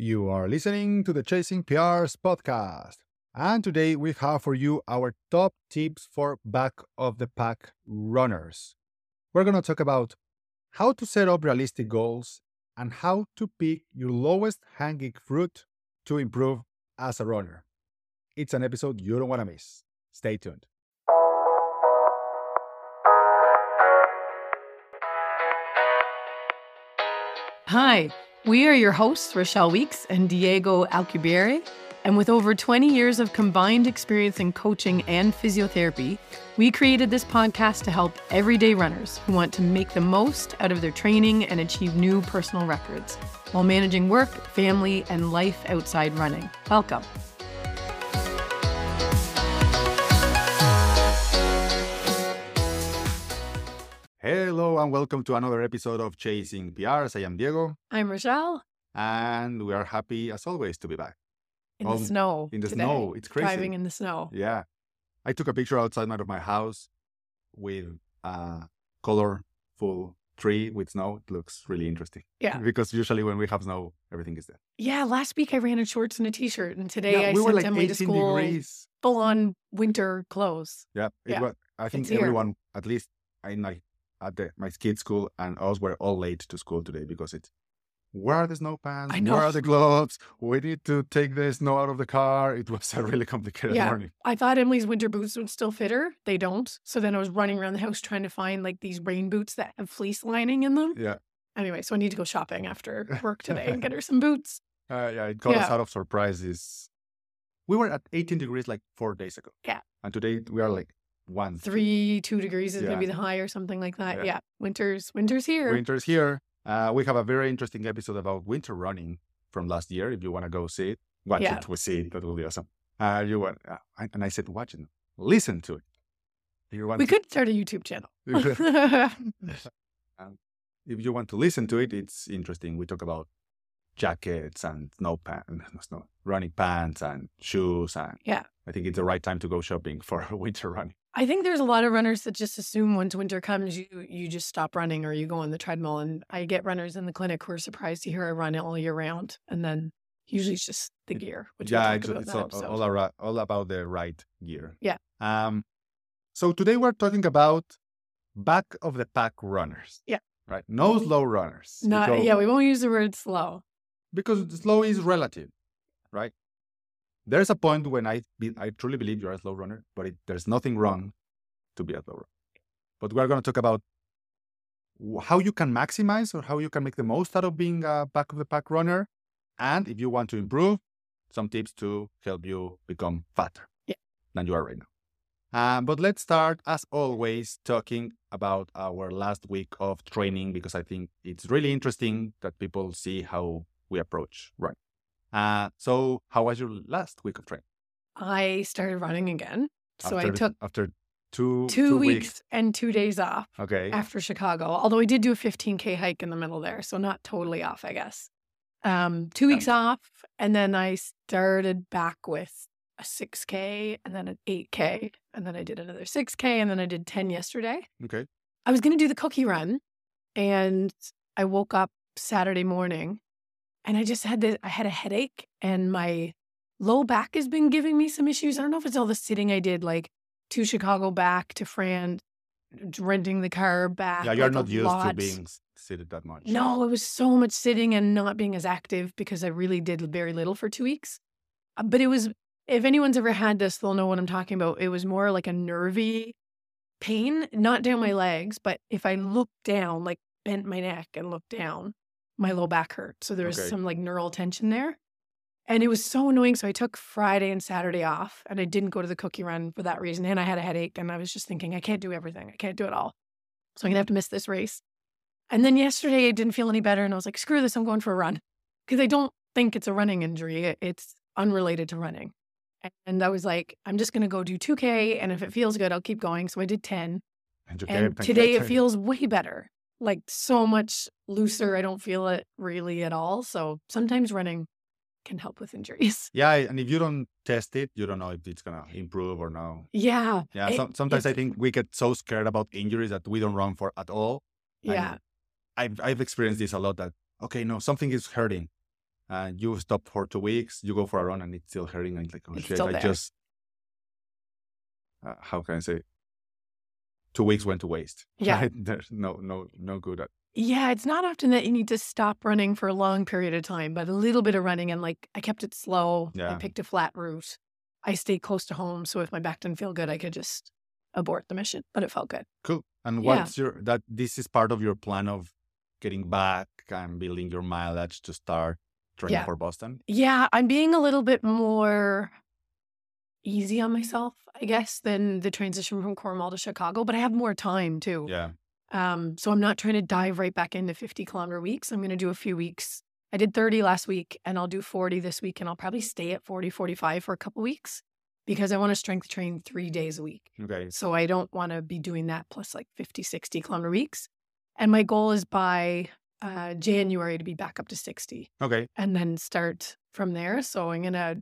You are listening to the Chasing PRs podcast. And today we have for you our top tips for back of the pack runners. We're going to talk about how to set up realistic goals and how to pick your lowest hanging fruit to improve as a runner. It's an episode you don't want to miss. Stay tuned. Hi, we are your hosts, Richelle Weeks and Diego Alcubierre. And with over 20 years of combined experience in coaching and physiotherapy, we created this podcast to help everyday runners who want to make the most out of their training and achieve new personal records while managing work, family, and life outside running. Welcome. Hello and welcome to another episode of Chasing PRs. I am Diego, I'm Richelle and we are happy as always to be back. in Um, the snow. in the today, snow. It's crazy. Driving in the snow. Yeah. I took a picture outside of my house with a colorful tree with snow. It looks really interesting. Yeah. Because usually when we have snow, everything is there. Yeah, last week I ran in shorts and a t-shirt, and today I we sent like Emily to school degrees. full on winter clothes. Yeah. It Yeah. was, I think everyone, at least in my, at the, my kids' school and us were all late to school today because it's where are the snow pants? I know. Where are the gloves? We need to take the snow out of the car. It was a really complicated Yeah. morning. I thought Emily's winter boots would still fit her. They don't. So then I was running around the house trying to find like these rain boots that have fleece lining in them. Yeah. Anyway, so I need to go shopping after work today and get her some boots. Uh, yeah, it caught us out of surprises. We were at 18 degrees like four days ago. Yeah. And today we are like one. Three, two degrees is Yeah. maybe the high or something like that. Yeah. Yeah. Winter's winter's here. Winter's here. Uh, we have a very interesting episode about winter running from last year. If you want to go see it, watch Yeah. it. We see it. That will be awesome. Uh, you want, uh, and I said, watch it. Listen to it. You want we to, could start a YouTube channel. um, if you want to listen to it, it's interesting. We talk about jackets and snow pants, no, running pants and shoes. And Yeah. I think it's the right time to go shopping for winter running. I think there's a lot of runners that just assume once winter comes, you you just stop running or you go on the treadmill. And I get runners in the clinic who are surprised to hear I run all year round. And then usually it's just the gear, which yeah, it's, it's all, all, ara- all about the right gear. Yeah. Um, so today we're talking about back of the pack runners. Yeah. Right. No slow runners. Not, because, yeah, we won't use the word slow. because slow is relative, right? There's a point when I be, I truly believe you're a slow runner, but it, there's nothing wrong to be a slow runner. But we're going to talk about how you can maximize or how you can make the most out of being a back of the pack runner, and if you want to improve, some tips to help you become fatter Yeah. than you are right now. Uh, but let's start, as always, talking about our last week of training because I think it's really interesting that people see how we approach running. Uh, so, how was your last week of training? I started running again. So I took after two two, weeks, and two days off Okay. after Chicago, although I did do a 15K hike in the middle there. So not totally off, I guess. Um, two weeks off. And then I started back with a 6K and then an 8K. And then I did another 6K and then I did 10 yesterday. Okay. I was going to do the cookie run and I woke up Saturday morning and I just had this, I had a headache and my low back has been giving me some issues. I don't know if it's all the sitting I did, like to Chicago back to Fran, renting the car back. Yeah, you're like, not used to lot. being s- seated that much. No, it was so much sitting and not being as active because I really did very little for two weeks. Uh, But it was, if anyone's ever had this, they'll know what I'm talking about. It was more like a nervy pain, not down my legs, but if I looked down, like bent my neck and looked down, my low back hurt. So there was Okay. some like neural tension there. And it was so annoying. So I took Friday and Saturday off and I didn't go to the cookie run for that reason. And I had a headache and I was just thinking, I can't do everything. I can't do it all. So I'm going to have to miss this race. And then yesterday I didn't feel any better and I was like, screw this, I'm going for a run. Because I don't think it's a running injury. It's unrelated to running. And I was like, I'm just going to go do 2K. And if it feels good, I'll keep going. So I did 10. And, And today it feels way better, like so much looser. I don't feel it really at all. So sometimes running can help with injuries. Yeah, and if you don't test it, you don't know if it's gonna improve or no. Yeah. Yeah, It- some, sometimes I think we get so scared about injuries that we don't run for at all. Yeah. I've I've experienced this a lot. That okay, no, something is hurting, and you stop for two weeks, you go for a run, and it's still hurting, and it's like, oh It's shit, I just, uh, how can I say, two weeks went to waste. Yeah. right? there's no, no, no good at. Yeah, it's not often that you need to stop running for a long period of time, but a little bit of running and like I kept it slow. Yeah. I picked a flat route. I stayed close to home. So if my back didn't feel good, I could just abort the mission, but it felt good. Cool. And Yeah. what's your that? This is part of your plan of getting back and building your mileage to start training Yeah. for Boston. Yeah, I'm being a little bit more easy on myself, I guess, than the transition from Cornwall to Chicago, but I have more time too. Yeah. Um, so I'm not trying to dive right back into 50 kilometer weeks. I'm going to do a few weeks. I did 30 last week and I'll do 40 this week and I'll probably stay at 40, 45 for a couple weeks because I want to strength train three days a week. Okay. So I don't want to be doing that plus like 50, 60 kilometer weeks. And my goal is by uh, January to be back up to 60 Okay. and then start from there. So I'm going to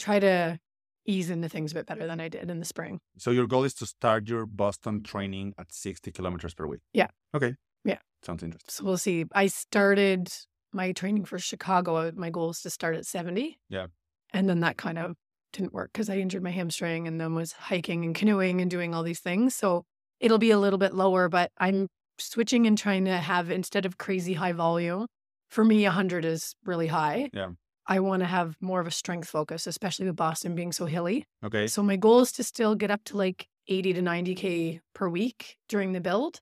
try to ease into things a bit better than I did in the spring. So your goal is to start your Boston training at 60 kilometers per week. Yeah. Okay. Yeah. Sounds interesting. So we'll see. I started my training for Chicago. My goal is to start at 70. Yeah. And then that kind of didn't work because I injured my hamstring and then was hiking and canoeing and doing all these things. So it'll be a little bit lower, but I'm switching and trying to have instead of crazy high volume, for me, 100 is really high. Yeah. I want to have more of a strength focus, especially with Boston being so hilly. Okay. So my goal is to still get up to like 80 to 90K per week during the build,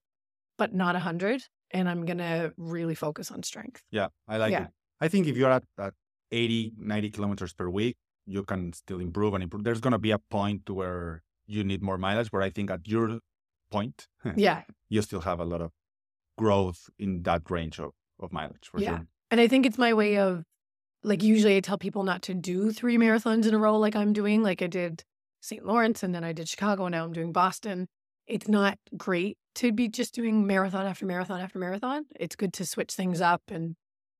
but not 100. And I'm going to really focus on strength. Yeah. I like Yeah. it. I think if you're at, at 80, 90 kilometers per week, you can still improve and improve. There's going to be a point where you need more mileage, but I think at your point, Yeah. you still have a lot of growth in that range of, of mileage for Yeah. sure. And I think it's my way of like, usually I tell people not to do three marathons in a row like I'm doing. Like I did St. Lawrence and then I did Chicago and now I'm doing Boston. It's not great to be just doing marathon after marathon after marathon. It's good to switch things up and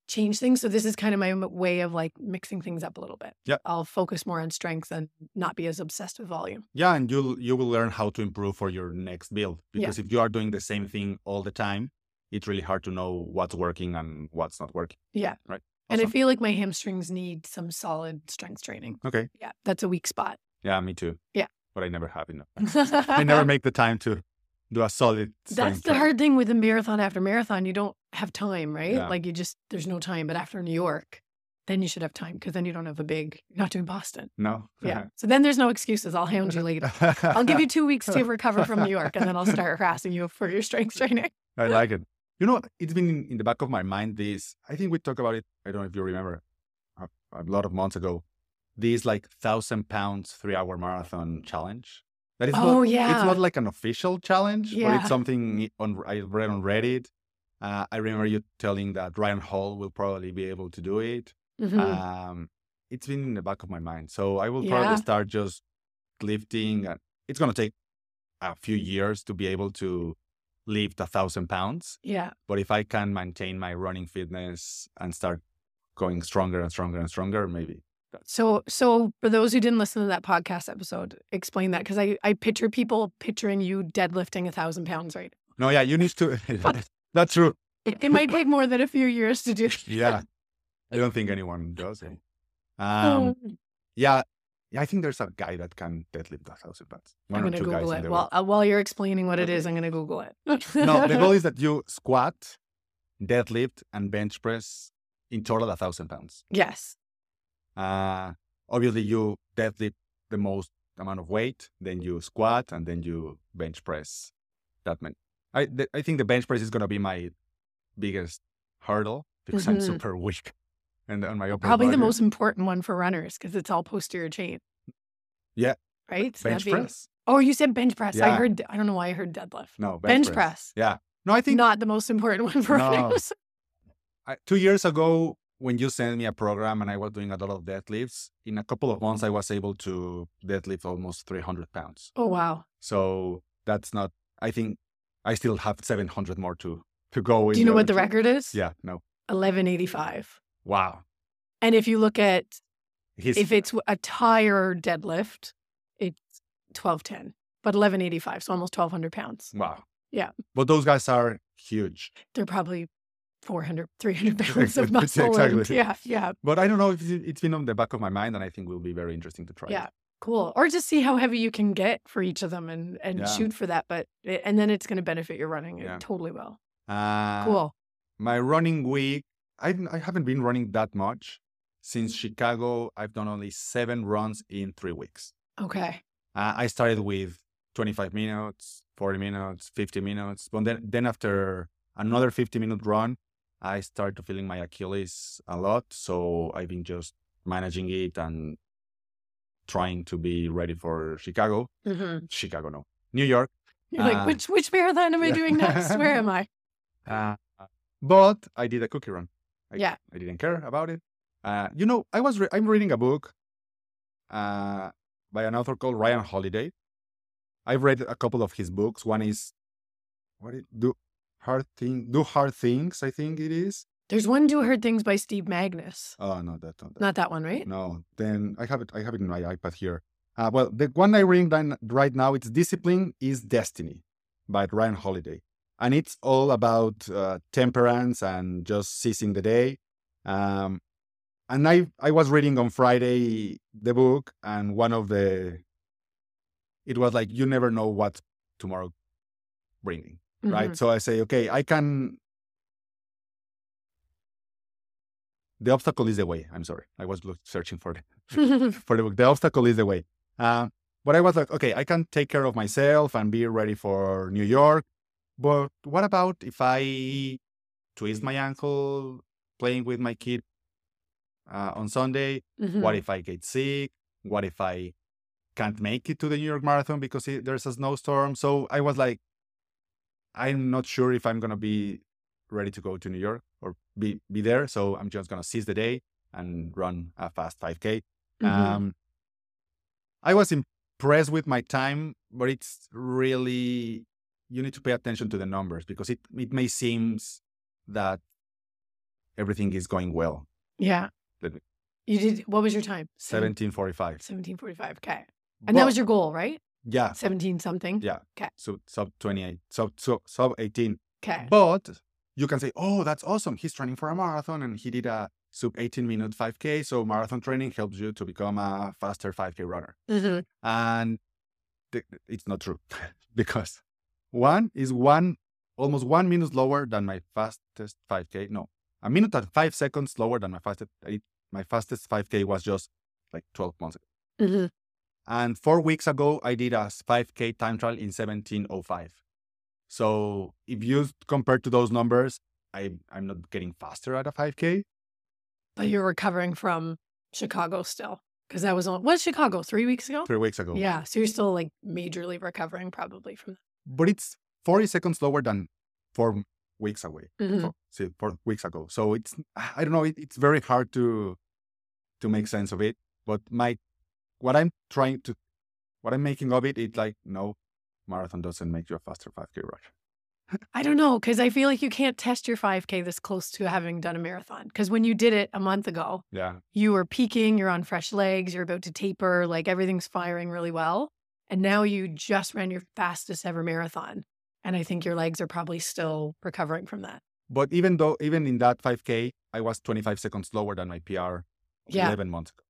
change things. So this is kind of my way of like mixing things up a little bit. Yeah. I'll focus more on strength and not be as obsessed with volume. Yeah, and you'll you will learn how to improve for your next build Yeah. because if you are doing the same thing all the time, it's really hard to know what's working and what's not working. Yeah. Right. And I feel like my hamstrings need some solid strength training. Okay. Yeah. That's a weak spot. Yeah, me too. Yeah. But I never have enough. I never make the time to do a solid. That's the hard thing with a marathon after marathon. You don't have time, right? Yeah. Like you just, there's no time. But after New York, then you should have time because then you don't have a big, you're not doing Boston. No. Yeah. so then there's no excuses. I'll hound you later. I'll give you two weeks to recover from New York and then I'll start harassing you for your strength training. I like it. You know, it's been in, in the back of my mind. This, I think we talked about it. I don't know if you remember, a, a lot of months ago. This like thousand pounds three hour marathon challenge. That is Oh, not, yeah. It's not like an official challenge, but it's something on I read on Reddit. Uh, I remember you telling that Ryan Hall will probably be able to do it. Mhm. Um, it's been in the back of my mind, so I will Yeah. probably start just lifting. And it's gonna take a few years to be able to lift a thousand pounds. yeah. But if I can maintain my running fitness and start going stronger and stronger and stronger, maybe. So, so for those who didn't listen to that podcast episode, explain that because I, I picture people picturing you deadlifting a thousand pounds, right? No, yeah, you need to. That's true. It, it might take more than a few years to do. Yeah, I don't think anyone does it. Oh, Um, yeah, yeah, I think there's a guy that can deadlift a thousand pounds. I'm One going to Google it. Well, uh, while you're explaining what it is, I'm going to Google it. no, the goal is that you squat, deadlift, and bench press in total a thousand pounds. yes. Uh, obviously, you deadlift the most amount of weight, then you squat, and then you bench press that many. I th- I think the bench press is gonna be my biggest hurdle because I'm Mhm. super weak, and on my upper Probably the most important one for runners because it's all posterior chain. Yeah. Right? So bench press. Oh, you said bench press. I heard, I don't know why I heard deadlift. No, Bench, press. Yeah. No, I think Not the most important one for No. runners. I, two years ago when you sent me a program and I was doing a lot of deadlifts, in a couple of months I was able to deadlift almost 300 pounds. Oh, wow. So that's not. I think I still have 700 more to to go. Do you know what the record is? Yeah. No. 1185. Wow. And if you look at, He's, if it's a tire deadlift, it's 1210, but 1185, so almost 1200 pounds. wow. Yeah. But those guys are huge. They're probably 400, 300 pounds of muscle. Exactly. And, yeah, yeah, But I don't know if it's been on the back of my mind, and I think will be very interesting to try. yeah. Cool. Or just see how heavy you can get for each of them and and Yeah. shoot for that. But it, and then it's going to benefit your running. It Yeah. totally will. Uh, Cool. My running week, I I haven't been running that much since Chicago. I've done only seven runs in three weeks. Okay. Uh, I started with 25 minutes, 40 minutes, 50 minutes. But then, then after another 50 minute run, I started feeling my Achilles a lot. So I've been just managing it and trying to be ready for Chicago. hmm Chicago, no, New York. You're like, Uh, which which marathon am I doing next? Where am I? Uh, but I did a cookie run. I, Yeah. I didn't care about it. Uh, you know, I was re- I'm reading a book uh, by an author called Ryan Holiday. I've read a couple of his books. One is what it do hard thing do hard things. I think it is. There's one Do Hard Things by Steve Magness. Oh no, that not that. Not that one, right? No, then I have it. I have it in my iPad here. Uh, well, the one I reading right now, it's "Discipline is Destiny" by Ryan Holiday, and it's all about uh, temperance and just seizing the day. Um, and I I was reading on Friday the book, and one of the it was like you never know what tomorrow bringing, right? Mhm. So I say, okay, I can. The obstacle is the way. I'm sorry, I was searching for the Mm-hmm. for the book. The obstacle is the way. Uh, but I was like, okay, I can take care of myself and be ready for New York. But what about if I twist my ankle playing with my kid uh, on Sunday? Mhm. What if I get sick? What if I can't make it to the New York Marathon because it, there's a snowstorm? So I was like, I'm not sure if I'm gonna be ready to go to New York or be be there. So I'm just gonna seize the day and run a fast 5K. Mhm. Um, I was impressed with my time, but it's really you need to pay attention to the numbers because it it may seem that everything is going well. yeah. You did. What was your time? 1745. 1745. Okay. And that was your goal, right? yeah 17 something. yeah 'Kay. so sub 28 sub sub, sub 18 Okay. but you can say oh that's awesome he's training for a marathon and he did a sub 18 minute 5k so marathon training helps you to become a faster 5k runner Mhm. and th- it's not true because one is one almost one minute lower than my fastest 5k no a minute and five seconds lower than my fastest my fastest 5k was just like 12 months ago Mhm. and four weeks ago i did a 5k time trial in 1705 so if you compare to those numbers i i'm not getting faster at a 5k But you're recovering from Chicago still. Because that was on, was Chicago three weeks ago? three weeks ago Yeah. So you're still like majorly recovering probably from but it's 40 seconds lower than four weeks away Mhm. four, see, four weeks ago. So it's I don't know. It, it's very hard to to make sense of it. But my what I'm trying to what I'm making of it, it's like no marathon doesn't make you a faster 5k runner. I don't know, because I feel like you can't test your 5K this close to having done a marathon. Because when you did it a month ago, Yeah, you were peaking, you're on fresh legs, you're about to taper, like everything's firing really well. And now you just ran your fastest ever marathon. And I think your legs are probably still recovering from that. but even though even in that 5k, I was 25 seconds slower than my PR Yeah. 11 months ago.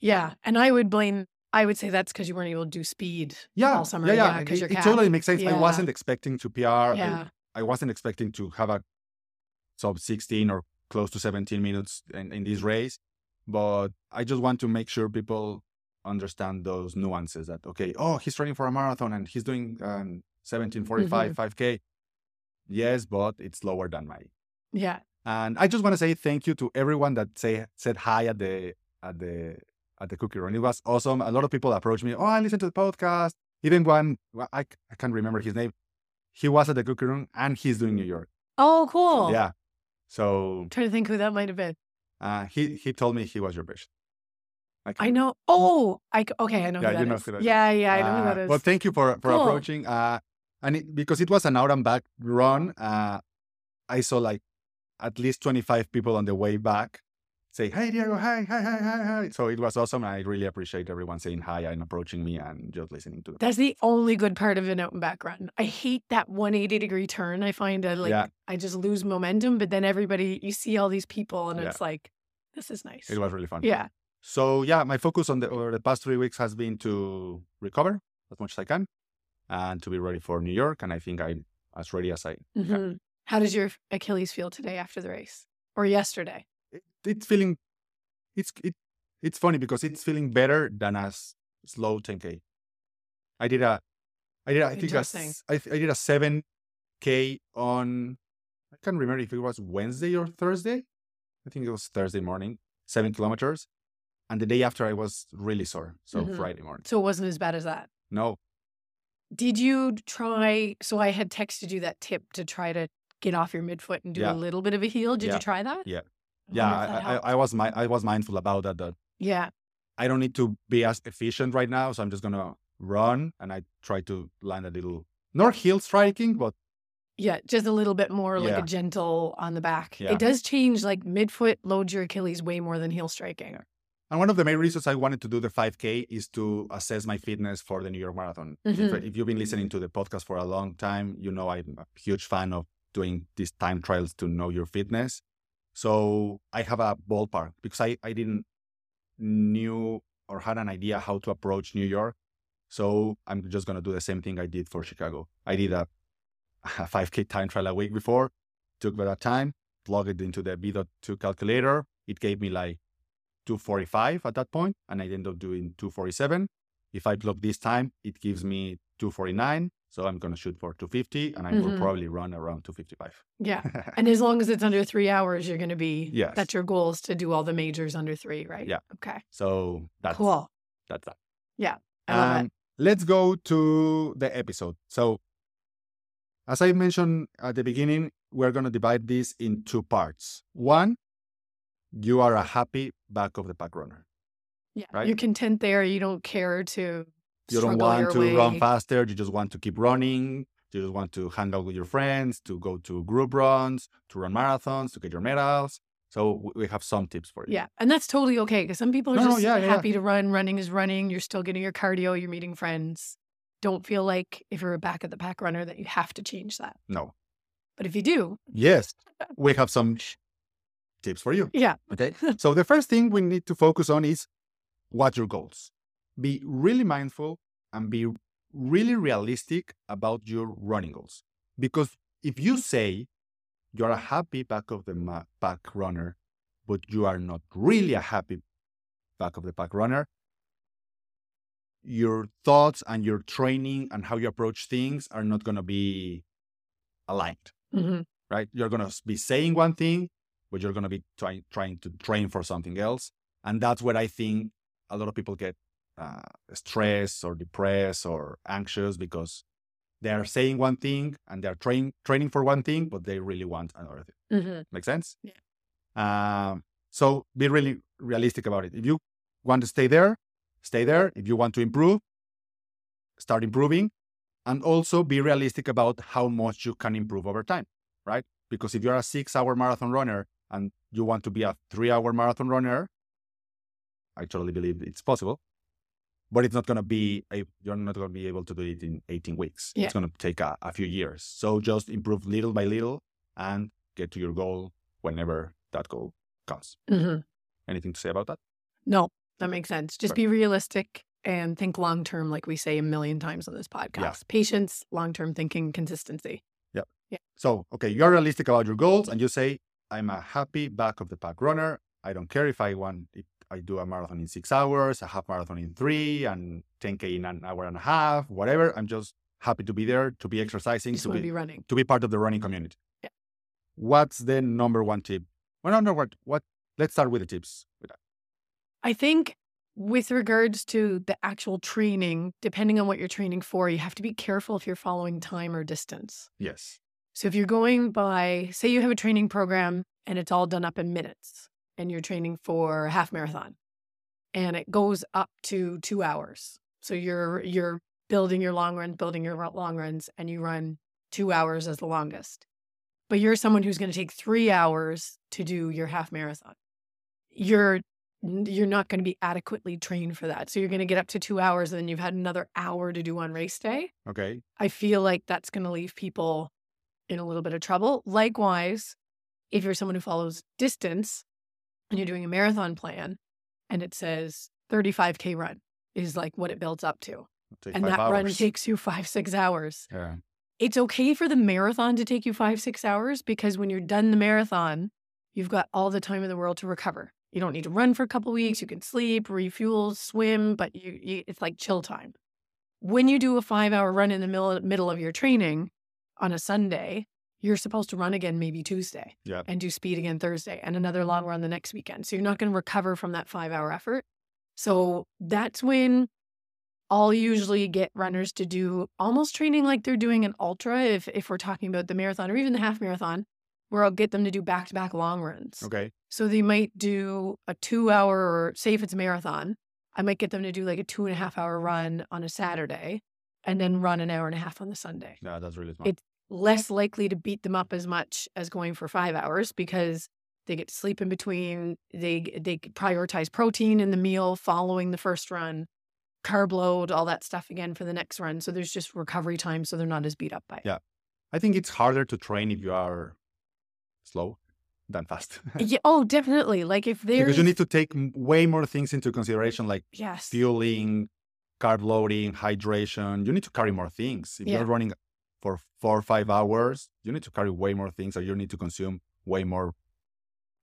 Yeah. And I would blame, I would say that's because you weren't able to do speed Yeah, all summer. yeah, yeah. Because it, it totally makes sense. I wasn't expecting to PR. I- Yeah. I wasn't expecting to have a sub 16 or close to 17 minutes in, in this race, but I just want to make sure people understand those nuances that, okay, oh, he's training for a marathon and he's doing um, 1745, 5K. Yes, but it's lower than my. Yeah. And I just want to say thank you to everyone that say said hi at the at the at the cookie run. It was awesome. A lot of people approached me. Oh, I listened to the podcast. Even one, well, I, I can't remember his name. He was at the cookie run and he's doing New York. Oh, cool. Yeah. So trying to think who that might have been. uh, he he told me he was your bitch. Like, I know. Oh, I okay. I know Yeah, who that you know is. who that is. Yeah, yeah, I know who uh, that is. Well, thank you for for Cool. approaching. Uh, and it, because it was an out and back run, uh, I saw like at least twenty five people on the way back. say, "Hey, Diego, hi, hi, hi, hi, hi." So it was awesome. I really appreciate everyone saying hi and approaching me and just listening to them. That's the only good part of an out and back run. I hate that 180 degree turn. I find I like Yeah. I just lose momentum, but then everybody you see all these people and Yeah. it's like this is nice. It was really fun. Yeah. So yeah, my focus on the over the past three weeks has been to recover as much as I can and to be ready for New York. And I think I'm as ready as I. Mhm. How does your Achilles feel today after the race or yesterday? It, it's feeling, it's it, it's funny because it's feeling better than a slow 10k. I did a, I did a, I think a, Interesting. s- I, I did a 7k on. I can't remember if it was Wednesday or Thursday. I think it was Thursday morning, seven kilometers. And the day after, I was really sore. So Mhm. Friday morning. So it wasn't as bad as that. No, Did you try? So I had texted you that tip to try to get off your midfoot and do Yeah. a little bit of a heel. Did Yeah. you try that? Yeah. Yeah, I, I. I was my, I was mindful about that. That yeah. I don't need to be as efficient right now, so I'm just gonna run and I try to land a little, not heel striking, but Yeah, just a little bit more like Yeah. a gentle on the back. Yeah. It does change like midfoot loads your Achilles way more than heel striking. And one of the main reasons I wanted to do the 5K is to assess my fitness for the New York Marathon. If, Mhm. if you've been listening to the podcast for a long time, you know I'm a huge fan of doing these time trials to know your fitness. So I have a ballpark because I, I didn't knew or had an idea how to approach New York. So I'm just gonna do the same thing I did for Chicago. I did a, a 5K time trial a week before, took that time, plugged it into the V.2 calculator. It gave me like 245 at that point, and I end up doing 247. If I plug this time, it gives me 249. So I'm going to shoot for 250, and I will Mhm. probably run around 255. Yeah. And as long as it's under three hours, you're going to be, Yes. that's your goal is to do all the majors under three, right? Yeah. Okay. so that's cool. that's that. Yeah. I love Um, it. Let's go to the episode. So, as I mentioned at the beginning, we're going to divide this in two parts. One, you are a happy back of the pack runner. Yeah. right? You're content there. You don't care to You don't want to way. run faster. You just want to keep running. You just want to hang out with your friends, to go to group runs, to run marathons, to get your medals. So we have some tips for you. Yeah. And that's totally okay because some people are No, no, just yeah, yeah, yeah. happy to run. Running is running. You're still getting your cardio. You're meeting friends. Don't feel like if you're a back of the pack runner that you have to change that. No. But if you do, Yes, we have some tips for you. yeah. Okay. so the first thing we need to focus on is what your goals. Be really mindful and be really realistic about your running goals. Because if you say you're a happy back of the pack runner, but you are not really a happy back of the pack runner, your thoughts and your training and how you approach things are not going to be aligned Mhm. right? You're going to be saying one thing, but you're going to be trying trying to train for something else, and that's where I think a lot of people get uh, stressed or depressed or anxious because they are saying one thing and they're train training for one thing, but they really want another thing. Mhm. Make sense? Yeah. Um, so be really realistic about it. If you want to stay there, stay there. If you want to improve, start improving. And also be realistic about how much you can improve over time, right? Because if you're a six hour marathon runner and you want to be a three hour marathon runner, I totally believe it's possible. But it's not going to be, a, you're not going to be able to do it in 18 weeks. Yeah. It's going to take a, a few years. So just improve little by little and get to your goal whenever that goal comes. Mhm. Anything to say about that? No, that makes sense. Just be realistic and think long term, like we say a million times on this podcast. Patience, long term thinking, consistency. Yeah. Yeah. So, okay, you're realistic about your goals and you say, I'm a happy back of the pack runner. I don't care if I want, if I do a marathon in six hours, a half marathon in three, and 10K in an hour and a half, whatever. I'm just happy to be there, to be exercising, to be, be running. to be part of the running community. Yeah. What's the number one tip? Well, no, no, what, what, let's start with the tips. With that. I think with regards to the actual training, depending on what you're training for, you have to be careful if you're following time or distance. Yes. So if you're going by, say you have a training program and it's all done up in minutes and you're training for a half marathon and it goes up to two hours. So you're you're building your long runs, building your long runs, and you run two hours as the longest. But you're someone who's going to take three hours to do your half marathon. you're you're not going to be adequately trained for that. So you're going to get up to two hours and then you've had another hour to do on race day. Okay. I feel like that's going to leave people in a little bit of trouble. Likewise, if you're someone who follows distance and you're doing a marathon plan and it says 35K run is like what it builds up to. And that run takes you five, six hours. Yeah. It's okay for the marathon to take you five, six hours because when you're done the marathon, you've got all the time in the world to recover. You don't need to run for a couple weeks. You can sleep, refuel, swim, but you, you it's like chill time. When you do a five hour run in the middle, middle of your training on a Sunday, you're supposed to run again maybe Tuesday Yeah. and do speed again Thursday and another long run the next weekend. So you're not going to recover from that five hour effort. So that's when I'll usually get runners to do almost training like they're doing an ultra if if we're talking about the marathon or even the half marathon, where I'll get them to do back to back long runs. Okay. So they might do a two hour or say if it's a marathon, I might get them to do like a two and a half hour run on a Saturday and then run an hour and a half on the Sunday Yeah, that's really smart. It- less likely to beat them up as much as going for five hours because they get to sleep in between. They they prioritize protein in the meal following the first run, carb load, all that stuff again for the next run. So there's just recovery time, so they're not as beat up by it. Yeah. I think it's harder to train if you are slow than fast. Yeah. Oh, definitely. Like if there's because you need to take way more things into consideration, like yes, fueling, carb loading, hydration. You need to carry more things. If Yeah. you're running for four or five hours, you need to carry way more things, or you need to consume way more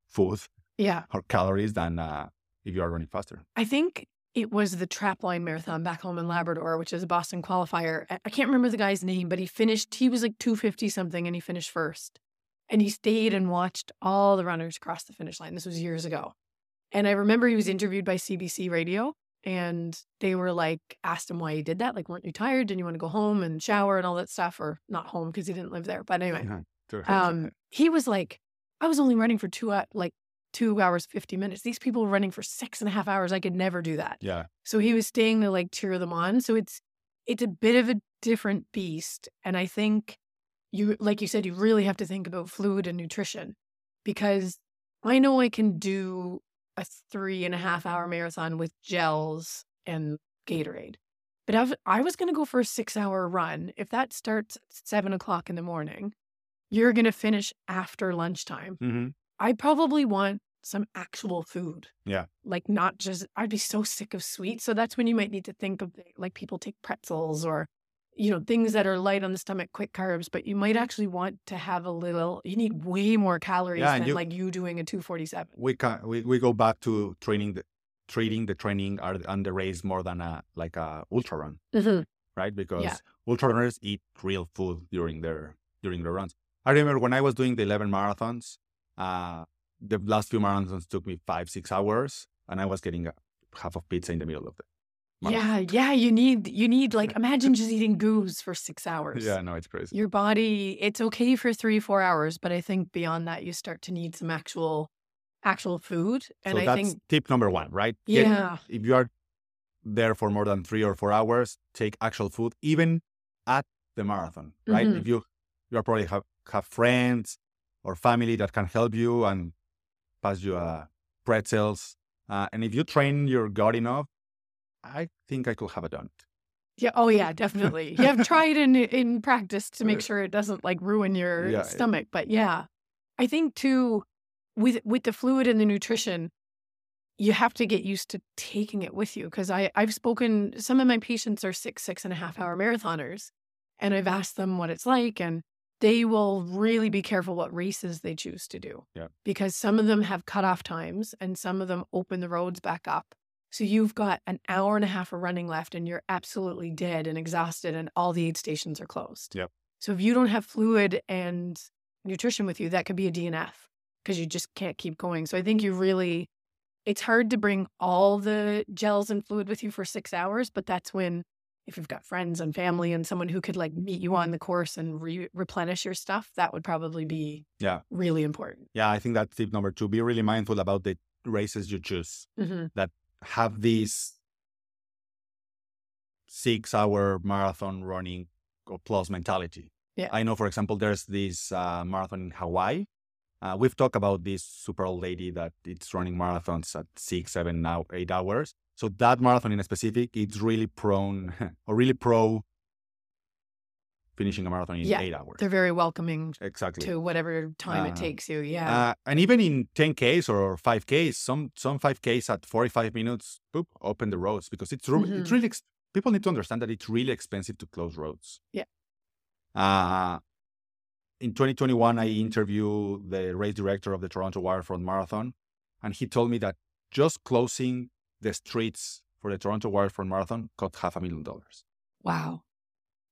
food yeah. or calories than uh, if you are running faster. I think it was the Trapline Marathon back home in Labrador, which is a Boston qualifier. I- I can't remember the guy's name, but he finished, he was like 250 something and he finished first. And he stayed and watched all the runners cross the finish line. This was years ago. And I remember he was interviewed by CBC Radio and they were like, asked him why he did that. Like, weren't you tired? Didn't you want to go home and shower and all that stuff? Or not home because he didn't live there. But anyway, um, he was like, I was only running for two, hou- like two hours, 50 minutes. These people were running for six and a half hours. I could never do that. yeah, So he was staying to like cheer them on. So it's it's a bit of a different beast. And I think you like you said, you really have to think about fluid and nutrition because I know I can do a three and a half hour marathon with gels and Gatorade. But I've, I was going to go for a six hour run. If that starts at seven o'clock in the morning, you're going to finish after lunchtime. hmm I probably want some actual food. Yeah. Like not just I'd be so sick of sweets. So that's when you might need to think of like people take pretzels or you know things that are light on the stomach, quick carbs, but you might actually want to have a little you need way more calories Yeah, than you- like you doing a 247. we can we, we go back to training the treating the training or the- and the race more than a like a ultra run, right? Because ultra runners eat real food during their during their runs. I remember when I was doing the 11 marathons, uh, the last few marathons took me five six hours, and I was getting a half of pizza in the middle of the. Marathon. Yeah, yeah, you need you need like imagine just eating GUs for 6 hours. Yeah, no, it's crazy. Your body, it's okay for 3-4 hours, but I think beyond that you start to need some actual actual food and so I that's think tip number one, right? Get- yeah. if you are there for more than three or four hours, take actual food, even at the marathon, right? Mhm. If you you probably have have friends or family that can help you and pass you uh, pretzels, uh, and if you train your gut enough, I think I could have it done. Yeah. Oh, yeah. Definitely. You have tried in in practice to make uh, sure it doesn't like ruin your Yeah, yeah. stomach. But yeah, I think too, with with the fluid and the nutrition, you have to get used to taking it with you. Because I I've spoken. Some of my patients are six six and a half hour marathoners, and I've asked them what it's like, and they will really be careful what races they choose to do. Yeah. Because some of them have cutoff times, and some of them open the roads back up. So you've got an hour and a half of running left and you're absolutely dead and exhausted and all the aid stations are closed. Yep. So if you don't have fluid and nutrition with you, that could be a DNF because you just can't keep going. So I think you really it's hard to bring all the gels and fluid with you for 6 hours, but that's when if you've got friends and family and someone who could like meet you on the course and re- replenish your stuff, that would probably be Yeah. really important. Yeah, I think that's tip number two. Be really mindful about the races you choose. hmm Have this six hour marathon running or plus mentality. Yeah. I know, for example, there's this uh, marathon in Hawaii Uh, we've talked about this super old lady that it's running marathons at six, seven, now eight hours. So that marathon in specific, it's really prone or really pro finishing a marathon in Yeah, eight hours. They're very welcoming Exactly. to whatever time Uh, it takes you. Yeah. Uh, and even in 10Ks or 5Ks, some some 5Ks at 45 minutes, boop, open the roads because it's, re- it's really, ex- people need to understand that it's really expensive to close roads. Yeah. Uh, in 2021, I interviewed the race director of the Toronto Waterfront Marathon, and he told me that just closing the streets for the Toronto Waterfront Marathon cost half a million dollars. wow.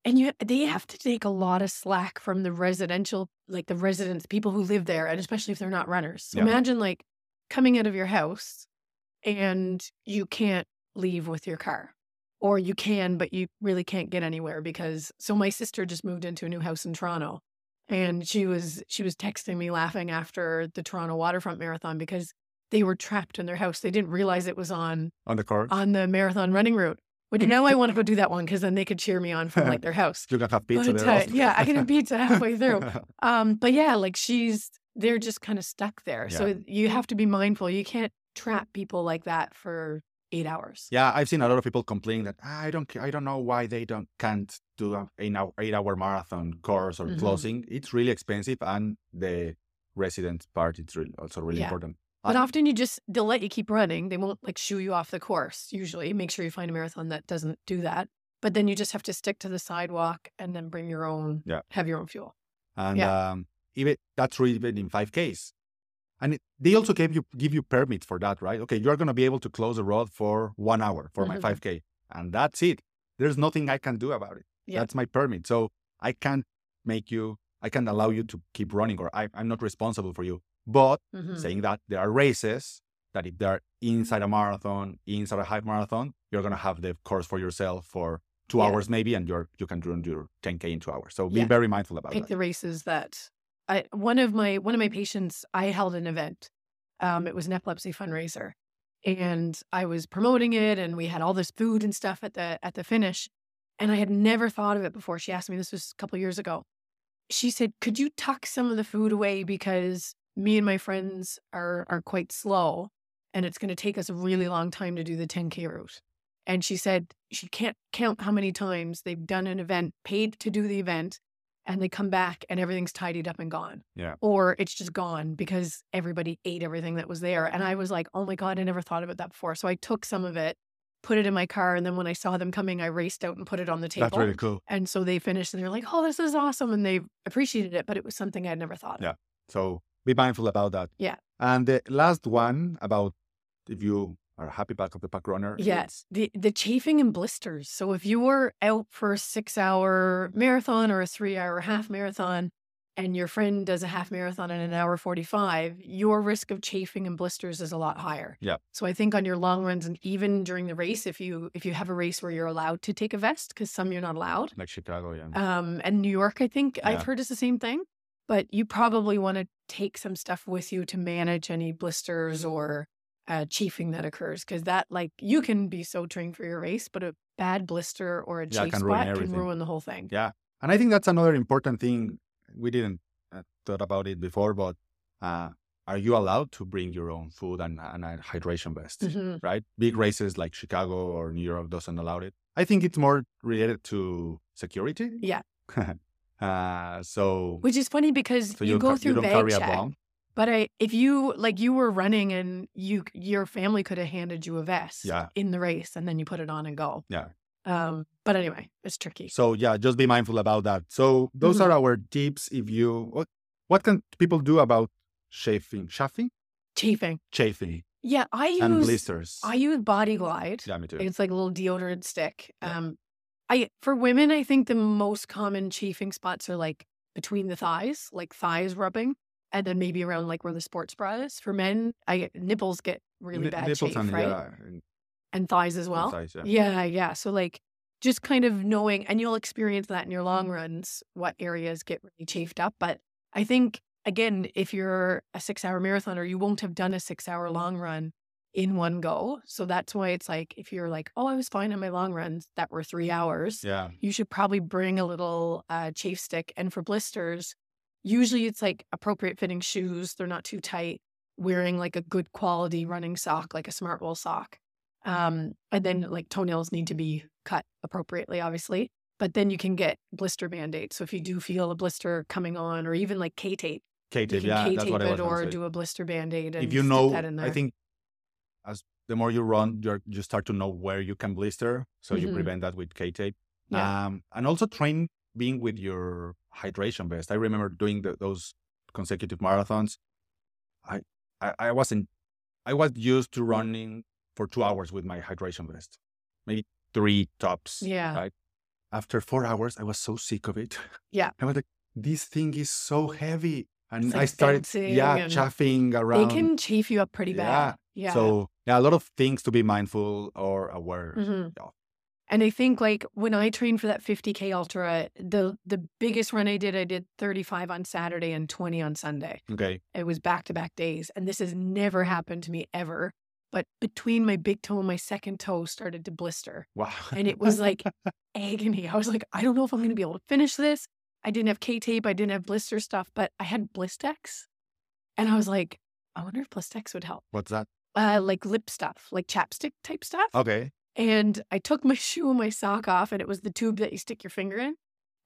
And you, they have to take a lot of slack from the residential, like the residents, people who live there, and especially if they're not runners. So Yeah. imagine like coming out of your house and you can't leave with your car, or you can, but you really can't get anywhere because. So my sister just moved into a new house in Toronto, and she was she was texting me laughing after the Toronto Waterfront Marathon because they were trapped in their house. They didn't realize it was on On the course, on the marathon running route. But now I want to go do that one because then they could cheer me on from like their house. you can have pizza But, there. uh, also. yeah, I can have pizza halfway through. Um, but yeah, like she's they're just kind of stuck there. Yeah. So you have to be mindful. You can't trap people like that for eight hours. Yeah, I've seen a lot of people complaining that "Ah, I don't, I don't know why they don't can't do an eight hour, eight hour marathon course or Mhm. closing. It's really expensive, and the resident part is really, also really Yeah. important. But I- often you just they'll let you keep running. They won't like shoo you off the course. Usually, make sure you find a marathon that doesn't do that. But then you just have to stick to the sidewalk and then bring your own. Yeah. Have your own fuel. And Yeah. um, even that's true even in five Ks. And it, they also give you give you permits for that, right? Okay, you're going to be able to close the road for one hour for my Mhm. five K, and that's it. There's nothing I can do about it. Yeah. That's my permit, so I can't make you. I can't allow you to keep running, or I, I'm not responsible for you. But Mhm. saying that there are races that if they're inside a marathon, inside a half marathon, you're gonna have the course for yourself for two Yeah. hours maybe, and you're you can run your 10k in two hours. So be Yeah. very mindful about pick that. the races that I one of my one of my patients I held an event. Um, it was an epilepsy fundraiser, and I was promoting it, and we had all this food and stuff at the at the finish, and I had never thought of it before. She asked me this was a couple years ago. She said, "Could you tuck some of the food away because me and my friends are are quite slow, and it's going to take us a really long time to do the 10k route." And she said she can't count how many times they've done an event, paid to do the event, and they come back and everything's tidied up and gone. Yeah. Or it's just gone because everybody ate everything that was there. And I was like, oh my God, I never thought about that before. So I took some of it, put it in my car. And then when I saw them coming, I raced out and put it on the table. That's really cool. And so they finished and they're like, oh, this is awesome. And they appreciated it, but it was something I'd never thought of. Yeah. So be mindful about that. Yeah. And the last one about if you are a happy back of the pack runner. Yes, the the chafing and blisters. So if you were out for a six hour marathon or a three hour half marathon, and your friend does a half marathon in an hour forty five, your risk of chafing and blisters is a lot higher. Yeah. So I think on your long runs and even during the race, if you if you have a race where you're allowed to take a vest, because some you're not allowed. Like Chicago, yeah. Um, and New York, I think Yeah. I've heard is the same thing. But you probably want to take some stuff with you to manage any blisters or uh, chafing that occurs, because that like you can be so trained for your race, but a bad blister or a Yeah, chafe can ruin can ruin the whole thing. Yeah. And I think that's another important thing. We didn't uh, thought about it before, but uh, are you allowed to bring your own food and, and a hydration vest? Mhm. Right? Big races like Chicago or New York doesn't allow it. I think it's more related to security. Yeah. uh, so Which is funny because so you, you, go through you bag check. But I, if you like, you were running and you, your family could have handed you a vest Yeah. in the race, and then you put it on and go. Yeah. Um. But anyway, it's tricky. So yeah, just be mindful about that. So those Mhm. are our tips. If you what what can people do about chafing, chafing, Chafing. chafing, Yeah, I use and blisters? I use Body Glide. yeah, me too. It's like a little deodorant stick. Yeah. Um, I for women, I think the most common chafing spots are like between the thighs, like thighs rubbing, and then maybe around like where the sports bra is. For men, I get nipples get really Ni- bad nipples chafe, and, right? yeah, and And thighs as well. thighs, yeah. Yeah, yeah. So like just kind of knowing, and you'll experience that in your long runs, what areas get really chafed up. But I think again, if you're a six hour marathoner, you won't have done a six hour long run in one go. So that's why it's like if you're like, oh, I was fine on my long runs that were three hours, Yeah. you should probably bring a little uh, chafe stick. And for blisters, usually it's like appropriate fitting shoes. They're not too tight. Wearing like a good quality running sock, like a Smartwool sock. Um, and then like toenails need to be cut appropriately, obviously. But then you can get blister band-aids. So if you do feel a blister coming on, or even like K tape, K tape, yeah, K that's tape what I was or do a blister band-aid. And if you know, that in there. I think as the more you run, you you start to know where you can blister, so you Mhm. prevent that with K tape. Yeah. Um, and also train being with your hydration vest. I remember doing the, those consecutive marathons. I, I I wasn't I was used to running for two hours with my hydration vest, maybe three tops. Yeah. Right. After four hours, I was so sick of it. Yeah. I was like, this thing is so heavy, and It's I started yeah chaffing they around. can chafe you up pretty bad. Yeah. yeah. So yeah, a lot of things to be mindful or aware. Mhm. Yeah. And I think like when I trained for that 50k ultra, the the biggest run I did, I did 35 on Saturday and 20 on Sunday. Okay. It was back to back days, and this has never happened to me ever. But between my big toe and my second toe started to blister, Wow. and it was like agony. I was like, I don't know if I'm going to be able to finish this. I didn't have K tape, I didn't have blister stuff, but I had Blistex, and I was like, I wonder if Blistex would help. What's that? Uh, like lip stuff, like chapstick type stuff. Okay. And I took my shoe and my sock off, and it was the tube that you stick your finger in.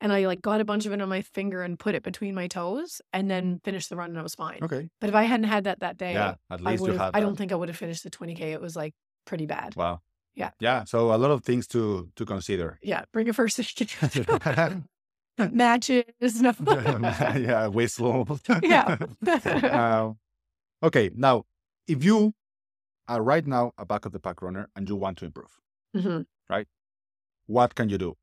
And I like got a bunch of it on my finger and put it between my toes, and then finished the run, and I was fine. Okay. But if I hadn't had that that day, Yeah. At I least would you have. had. I don't think I would have finished the 20k. It was like pretty bad. Wow. Yeah. Yeah. So a lot of things to to consider. Yeah, bring a first aid kit. matches. No. yeah. Whistle. Yeah. Uh, okay. Now, if you are right now a back of the pack runner and you want to improve, Mhm. what can you do?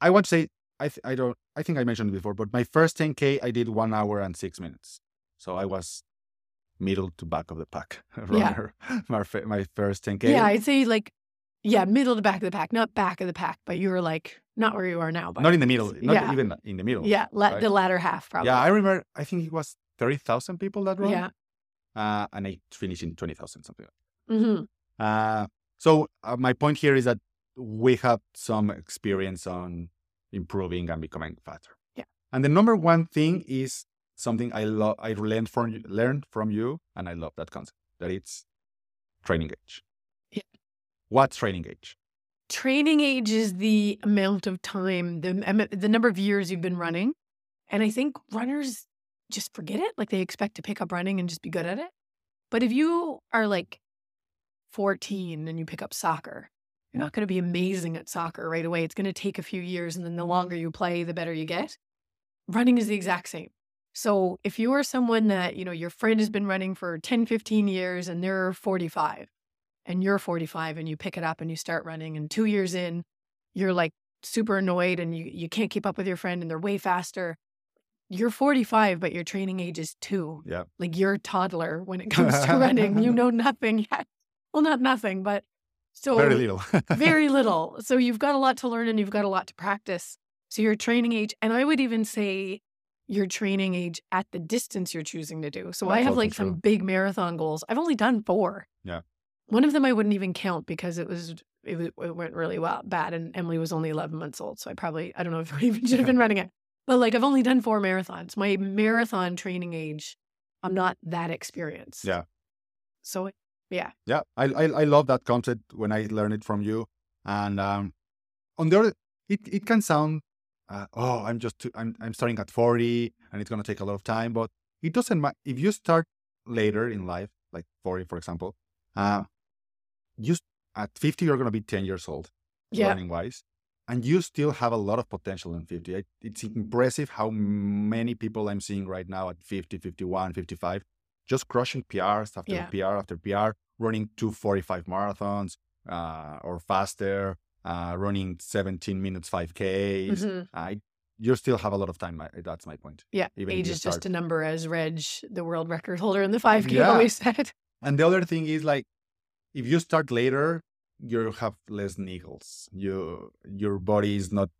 I want to say I th- I don't I think I mentioned it before, but my first 10k I did one hour and six minutes, so I was middle to back of the pack runner. Yeah. My my first 10k. Yeah, I'd say like, yeah, middle to back of the pack, not back of the pack, but you were like not where you are now. But not in the middle, not Yeah. even in the middle. yeah, la- right? the latter half probably. Yeah, I remember. I think it was thirty thousand people that run. yeah. uh, and I finished in twenty thousand something. mm-hmm Uh, so uh, my point here is that we have some experience on improving and becoming faster. Yeah. And the number one thing is something I love. I learned from you, learned from you, and I love that concept. That it's training age. What's training age? Training age is the amount of time, the the number of years you've been running, and I think runners just forget it. Like they expect to pick up running and just be good at it. But if you are like 14 and you pick up soccer, you're not going to be amazing at soccer right away. It's going to take a few years, and then the longer you play, the better you get. Running is the exact same. So if you are someone that, you know, your friend has been running for 10, 15 years and they're 45 and you're 45 and you pick it up and you start running and 2 years in you're like super annoyed and you you can't keep up with your friend and they're way faster. You're 45 but your training age is 2. Yeah. Like you're a toddler when it comes to running. You know nothing yet. Well, not nothing, but so Very little. very little. So you've got a lot to learn and you've got a lot to practice. So your training age, and I would even say your training age at the distance you're choosing to do. So I have like some true. big marathon goals. I've only done four. Yeah. One of them I wouldn't even count because it was it, was, it went really well bad, and Emily was only 11 months old. So I probably I don't know if I even should have been running it. But like I've only done four marathons. My marathon training age, I'm not that experienced. Yeah. So yeah, Yeah, I, I I love that concept when I learned it from you. And um, on the other, it, it can sound, uh, oh, I'm just too, I'm I'm starting at 40 and it's gonna take a lot of time. But it doesn't matter if you start later in life, like 40, for example. Uh, you at 50 you're gonna be 10 years old, yeah, running wise, and you still have a lot of potential in 50. I, it's impressive how many people I'm seeing right now at 50, 51, 55, just crushing PRs after Yeah. PR after PR, running 245 marathons uh, or faster, uh, running 17 minutes 5Ks. Mhm. I, you still have a lot of time. That's my point. yeah. Even Age is just a number, as Reg, the world record holder in the 5K, Yeah. always said. And the other thing is like, if you start later, you have less niggles. You your body is not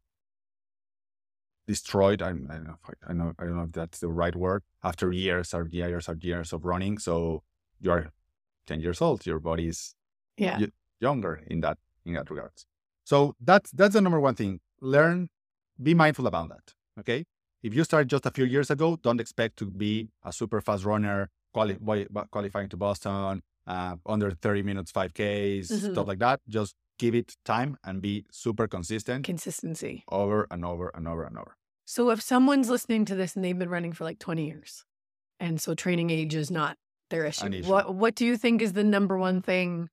destroyed. I, I don't know. If I, I know. I don't know if that's the right word. After years or years or years of running, so you are ten years old. Your body is Yeah. y- younger in that in that regards. So that's that's the number one thing. Learn, be mindful about that. Okay. if you started just a few years ago, don't expect to be a super fast runner, quali- qualifying to Boston, uh, under 30 minutes, 5Ks, Mhm. stuff like that. Just give it time and be super consistent Consistency. over and over and over and over. So if someone's listening to this and they've been running for like 20 years, and so training age is not their issue, issue. what what do you think is the number one thing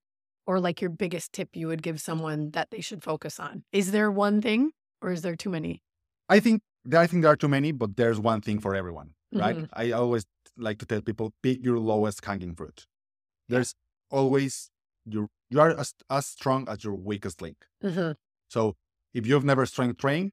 or like your biggest tip you would give someone that they should focus on? Is there one thing or is there too many? I think I think there are too many, but there's one thing for everyone, right? Mhm. I always like to tell people pick your lowest hanging fruit. There's always your you are as, as strong as your weakest link. Mm-hmm. So if you've never strength trained,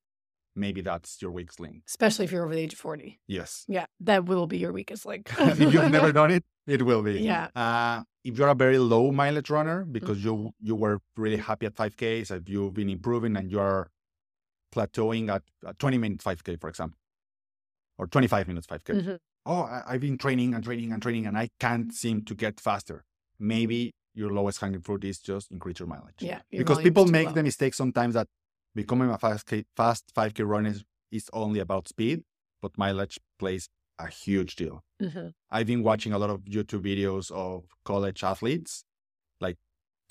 maybe that's your weakest link. Especially if you're over the age of 40. Yes. Yeah, that will be your weakest link. if you've never done it, it will be. Yeah. Uh, if you're a very low mileage runner because you you were really happy at 5Ks, if you've been improving and you are plateauing at a 20 minute 5K, for example, or 25 minutes 5K. Mhm. Oh, I, I've been training and training and training and I can't seem to get faster. Maybe your lowest hanging fruit is just increase your mileage. Yeah. your because people make low. the mistake sometimes that becoming a fast, K, fast 5K runner is, is only about speed, but mileage plays a huge deal. Mhm. I've been watching a lot of YouTube videos of college athletes, like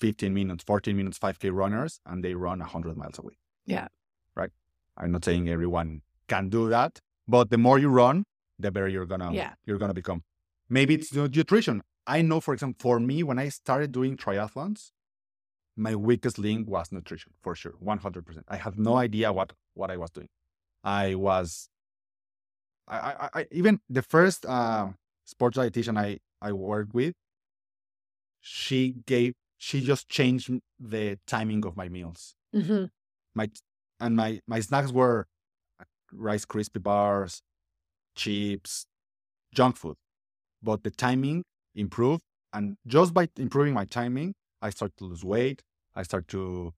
15 minutes, 14 minutes, 5K runners, and they run 100 miles a week. Yeah. Right. I'm not saying everyone can do that, but the more you run, the better you're gonna Yeah. you're gonna become. Maybe it's nutrition. I know, for example, for me, when I started doing triathlons, my weakest link was nutrition for sure, 100%. I had no idea what what I was doing. I was, I, I, I even the first uh, sports dietitian I I worked with, she gave she just changed the timing of my meals. Mm-hmm. My and my my snacks were Rice Krispie bars, chips, junk food, but the timing improved, and just by improving my timing, I start to lose weight. I start to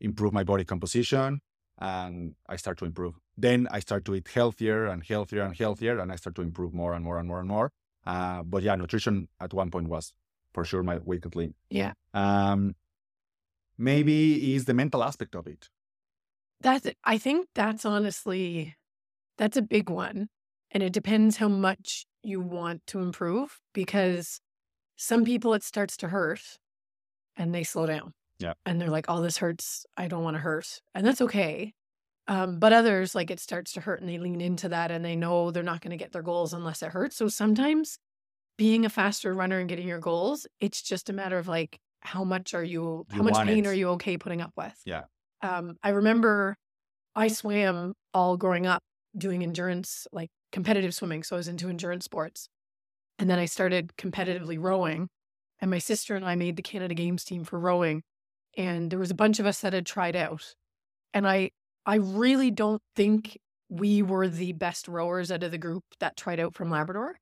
improve my body composition, and I start to improve. Then I start to eat healthier and healthier and healthier, and I start to improve more and more and more and more. Uh, but yeah, nutrition at one point was for sure my weakest link. Yeah. Um, maybe is the mental aspect of it. That's I think that's honestly that's a big one. And it depends how much you want to improve because some people it starts to hurt and they slow down. Yeah. And they're like, oh, this hurts. I don't want to hurt. And that's okay. Um, but others, like it starts to hurt and they lean into that and they know they're not going to get their goals unless it hurts. So sometimes being a faster runner and getting your goals, it's just a matter of like, how much are you, how You much pain it. are you okay putting up with? Yeah. Um, I remember I swam all growing up doing endurance, like competitive swimming. So I was into endurance sports. And then I started competitively rowing. And my sister and I made the Canada Games team for rowing. And there was a bunch of us that had tried out. And I I really don't think we were the best rowers out of the group that tried out from Labrador.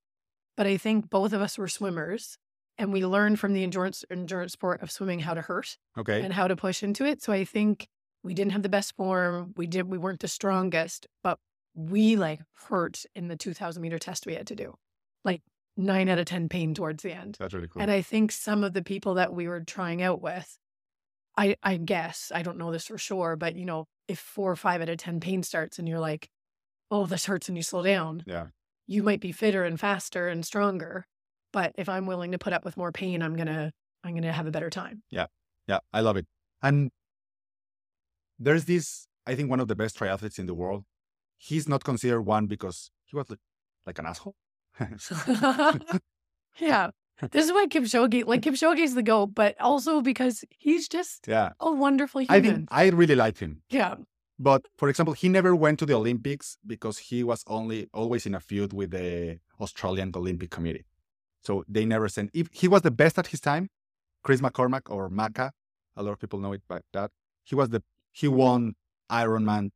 But I think both of us were swimmers and we learned from the endurance endurance sport of swimming how to hurt Okay. and how to push into it. So I think we didn't have the best form. We did we weren't the strongest, but we like hurt in the 2000 meter test we had to do. Like 9 out of 10 pain towards the end. That's really cool. And I think some of the people that we were trying out with I I guess, I don't know this for sure, but you know, if 4 or 5 out of 10 pain starts and you're like, "Oh, this hurts," and you slow down, yeah. you might be fitter and faster and stronger. But if I'm willing to put up with more pain, I'm going to I'm going to have a better time. Yeah, Yeah. I love it. And there's this, I think, one of the best triathletes in the world. He's not considered one because he was like, like an asshole. yeah. This is why Kipchoge, like Kipchoge's the GOAT, but also because he's just yeah. a wonderful human. I think I really like him. yeah. But for example, he never went to the Olympics because he was only always in a feud with the Australian Olympic Committee. So they never sent. If he was the best at his time, Chris McCormack or Macca, a lot of people know it by that. He was the he won Ironman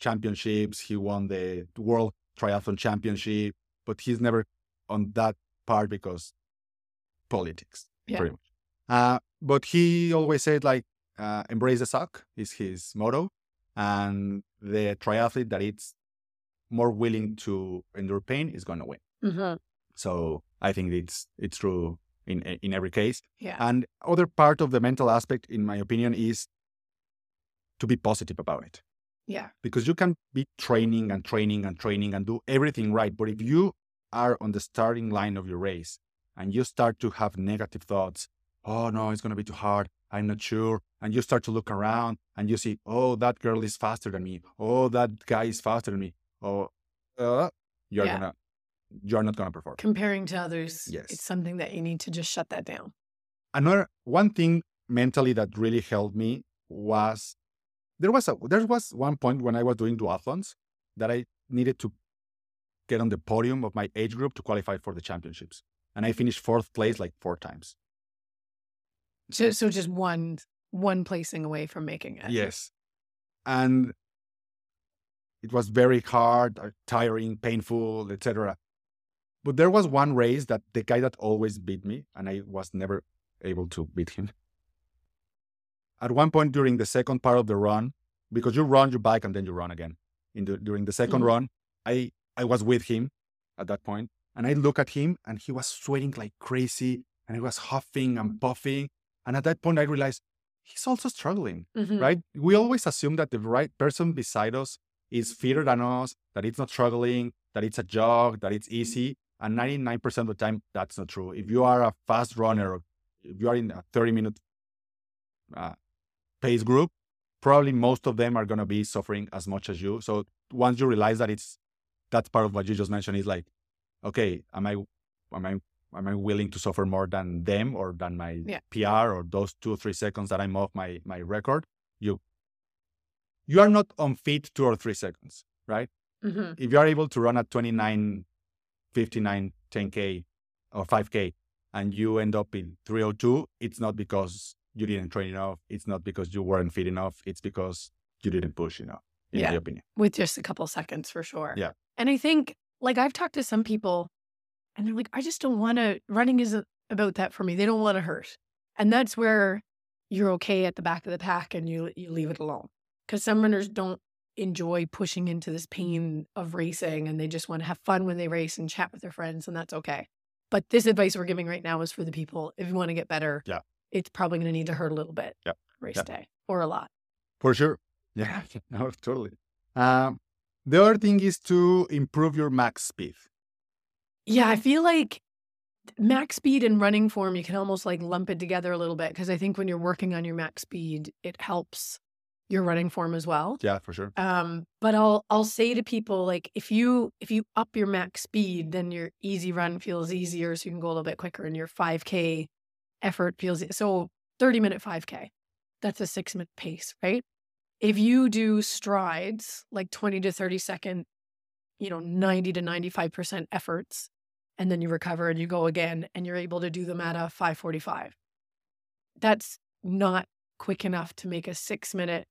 championships. He won the World Triathlon Championship, but he's never on that part because politics, Yeah. pretty much. Uh, but he always said like, uh, "Embrace the suck" is his motto, and the triathlete that is more willing to endure pain is going to win. Mhm. So I think it's it's true in in every case. Yeah. And other part of the mental aspect, in my opinion, is to be positive about it. Yeah. because you can be training and training and training and do everything right. But if you are on the starting line of your race and you start to have negative thoughts, oh no, it's going to be too hard. I'm not sure. And you start to look around and you see, oh, that girl is faster than me. Oh, that guy is faster than me. Oh, uh, you're Yeah. gonna, you're not gonna perform. Comparing to others, Yes. it's something that you need to just shut that down. Another one thing mentally that really helped me was there was a there was one point when I was doing duathlons that I needed to get on the podium of my age group to qualify for the championships, and I finished fourth place like four times. So, so just one one placing away from making it. Yes, and it was very hard, uh, tiring, painful, etc. But there was one race that the guy that always beat me, and I was never able to beat him. At one point during the second part of the run, because you run your bike and then you run again. In the, during the 2nd Mhm. run, I I was with him at that point, and I look at him, and he was sweating like crazy, and he was huffing and puffing. And at that point, I realized he's also struggling Mhm. right? We always assume that the right person beside us is fitter than us, that it's not struggling, that it's a jog, that it's easy. And 99% of the time, that's not true. If you are a fast runner, if you are in a 30 minute uh, pace group, probably most of them are going to be suffering as much as you. So once you realize that it's that's part of what you just mentioned is like, okay, am I, am I, am I willing to suffer more than them or than my Yeah. PR or those two or three seconds that I'm off my my record? You, you are not unfit two or three seconds, right? Mhm. If you are able to run at 29, 59, 10K or 5K and you end up in 302, it's not because you didn't train enough. It's not because you weren't fit enough. It's because you didn't push enough, in Yeah. my opinion. with just a couple seconds for sure. Yeah. And I think like I've talked to some people and they're like, I just don't want to, running isn't about that for me. They don't want to hurt. And that's where you're okay at the back of the pack and you you leave it alone. Because some runners don't enjoy pushing into this pain of racing and they just want to have fun when they race and chat with their friends and that's okay. But this advice we're giving right now is for the people if you want to get better. Yeah. It's probably going to need to hurt a little bit. Yep. Race day or a lot. For sure. Yeah, no, totally. Um, the other thing is to improve your max speed. Yeah, I feel like max speed and running form, you can almost like lump it together a little bit because I think when you're working on your max speed, it helps your running form as well. Yeah, for sure. Um, but I'll I'll say to people like if you if you up your max speed, then your easy run feels easier, so you can go a little bit quicker, and your 5K effort feels so 30 minute 5K. That's a six minute pace, right? If you do strides like 20 to 30 second, you know, 90 to 95% efforts, and then you recover and you go again, and you're able to do them at a 545. That's not quick enough to make a six minute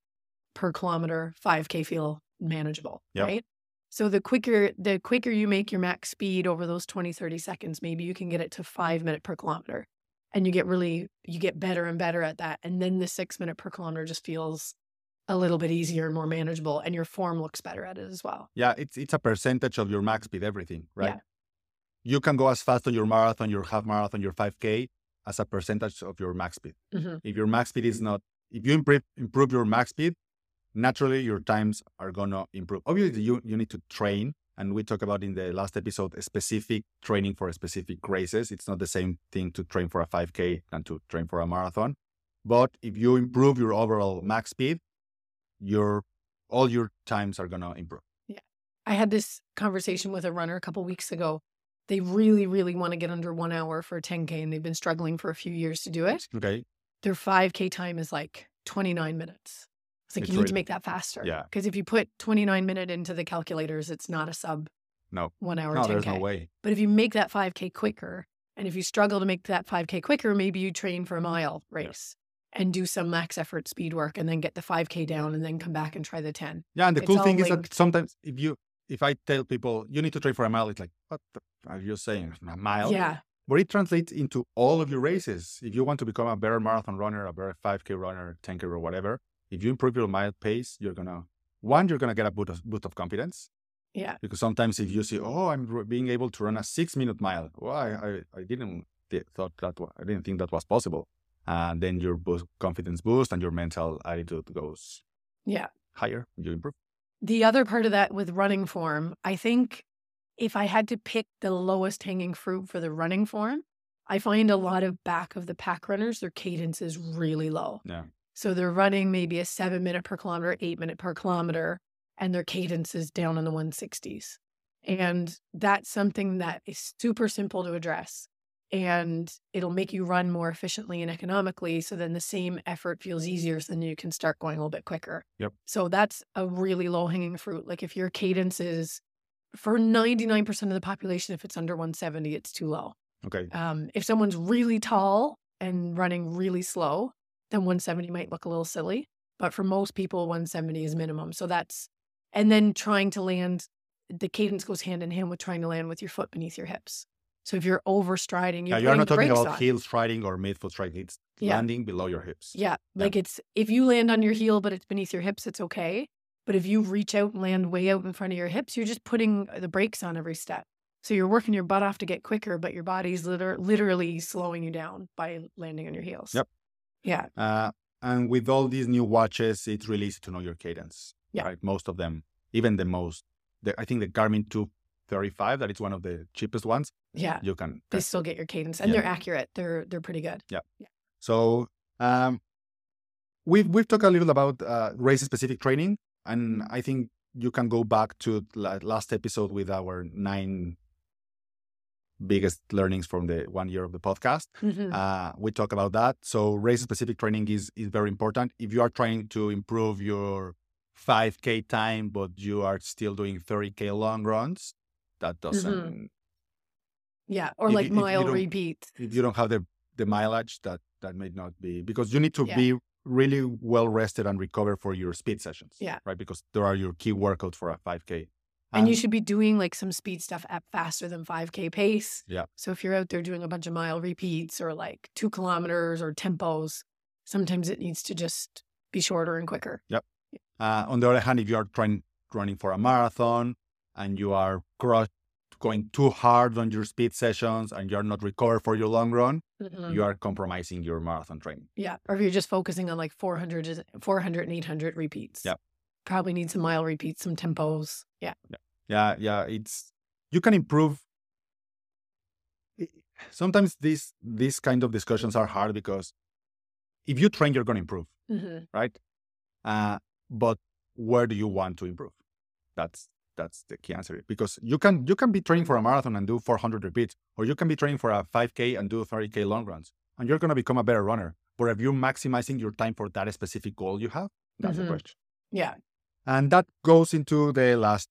per kilometer 5k feel manageable Yep. right so the quicker the quicker you make your max speed over those 20 30 seconds maybe you can get it to five minute per kilometer and you get really you get better and better at that and then the six minute per kilometer just feels a little bit easier and more manageable and your form looks better at it as well Yeah, it's it's a percentage of your max speed, everything, right? Yeah. You can go as fast on your marathon, your half marathon, your 5K as a percentage of your max speed. Mhm. If your max speed is not, if you improve improve your max speed, naturally your times are gonna improve. Obviously, you you need to train, and we talked about in the last episode specific training for specific races. It's not the same thing to train for a 5K than to train for a marathon. But if you improve your overall max speed, your all your times are gonna improve. Yeah. I had this conversation with a runner a couple weeks ago they really really want to get under one hour for a 10k and they've been struggling for a few years to do it Okay. their 5K time is like 29 minutes. It's like It's you need really- to make that faster. Yeah. Because if you put 29 minute into the calculators, it's not a sub No. one hour No, 10K. there's no way. But if you make that 5K quicker, and if you struggle to make that 5K quicker, maybe you train for a mile race and do some max effort speed work and then get the 5K down and then come back and try the 10. Yeah, and the It's cool thing is that sometimes if you if I tell people you need to train for a mile, it's like, what are you saying? A mile? Yeah. But it translates into all of your races. If you want to become a better marathon runner, a better 5K runner, 10K or whatever, if you improve your mile pace, you're gonna one, you're gonna get a boost of, boost of confidence Yeah. because sometimes if you see, oh, I'm being able to run a six minute mile, well, I I, I didn't th- thought that I didn't think that was possible, and then your boost, confidence boost and your mental attitude goes Yeah. higher, you improve. The other part of that with running form, I think if I had to pick the lowest hanging fruit for the running form, I find a lot of back of the pack runners, their cadence is really low. Yeah. So they're running maybe a seven minute per kilometer, eight minute per kilometer, and their cadence is down in the 160s. And that's something that is super simple to address. And it'll make you run more efficiently and economically. So then the same effort feels easier. So then you can start going a little bit quicker. Yep. So that's a really low hanging fruit. Like if your cadence is for 99% of the population, if it's under 170, it's too low. Okay. Um, if someone's really tall and running really slow, then 170 might look a little silly. But for most people, 170 is minimum. So that's, and then trying to land, the cadence goes hand in hand with trying to land with your foot beneath your hips. So if you're overstriding, you're yeah, you're not talking about on. heel striding or midfoot striding. It's Yeah. landing below your hips. Yeah, like it's if you land on your heel, but it's beneath your hips, it's okay. But if you reach out and land way out in front of your hips, you're just putting the brakes on every step. So you're working your butt off to get quicker, but your body's liter- literally slowing you down by landing on your heels. Yep. Yeah. Uh, and with all these new watches, it's really easy to know your cadence. Yeah. Right? Most of them, even the most, the, I think the Garmin 235, that is one of the cheapest ones, Yeah. you can. They still get your cadence and Yeah. they're accurate. They're they're pretty good. Yeah. So um, we've we've talked a little about uh, race specific training, and I think you can go back to last episode with our nine biggest learnings from the one year of the podcast. Mhm. Uh, we talk about that. So race specific training is is very important. If you are trying to improve your 5k time, but you are still doing 30k long runs, that doesn't. Yeah. Or If like if mile don't- repeats. If you don't have the the mileage, that that may not be because you need to Yeah. be really well rested and recover for your speed sessions. Yeah. Right. Because there are your key workouts for a 5k. And you should be doing like some speed stuff at faster than 5K pace. Yeah. So if you're out there doing a bunch of mile repeats or like two kilometers or tempos, sometimes it needs to just be shorter and quicker. Uh, on the other hand, if you are trying running for a marathon and you are going too hard on your speed sessions and you're not recovered for your long run, Mhm. you are compromising your marathon training. Yeah. Or if you're just focusing on like 400, 400 and 800 repeats. Yeah. Probably need some mile repeats, some tempos. Yeah. Yeah, yeah, it's you can improve. Sometimes these these kind of discussions are hard because if you train, you're going to improve, Mhm. right? Uh, but where do you want to improve? That's that's the key answer because you can you can be training for a marathon and do 400 repeats, or you can be training for a 5k and do 30k long runs, and you're going to become a better runner. But if you're maximizing your time for that specific goal you have, that's Mhm. the question. Yeah. And that goes into the last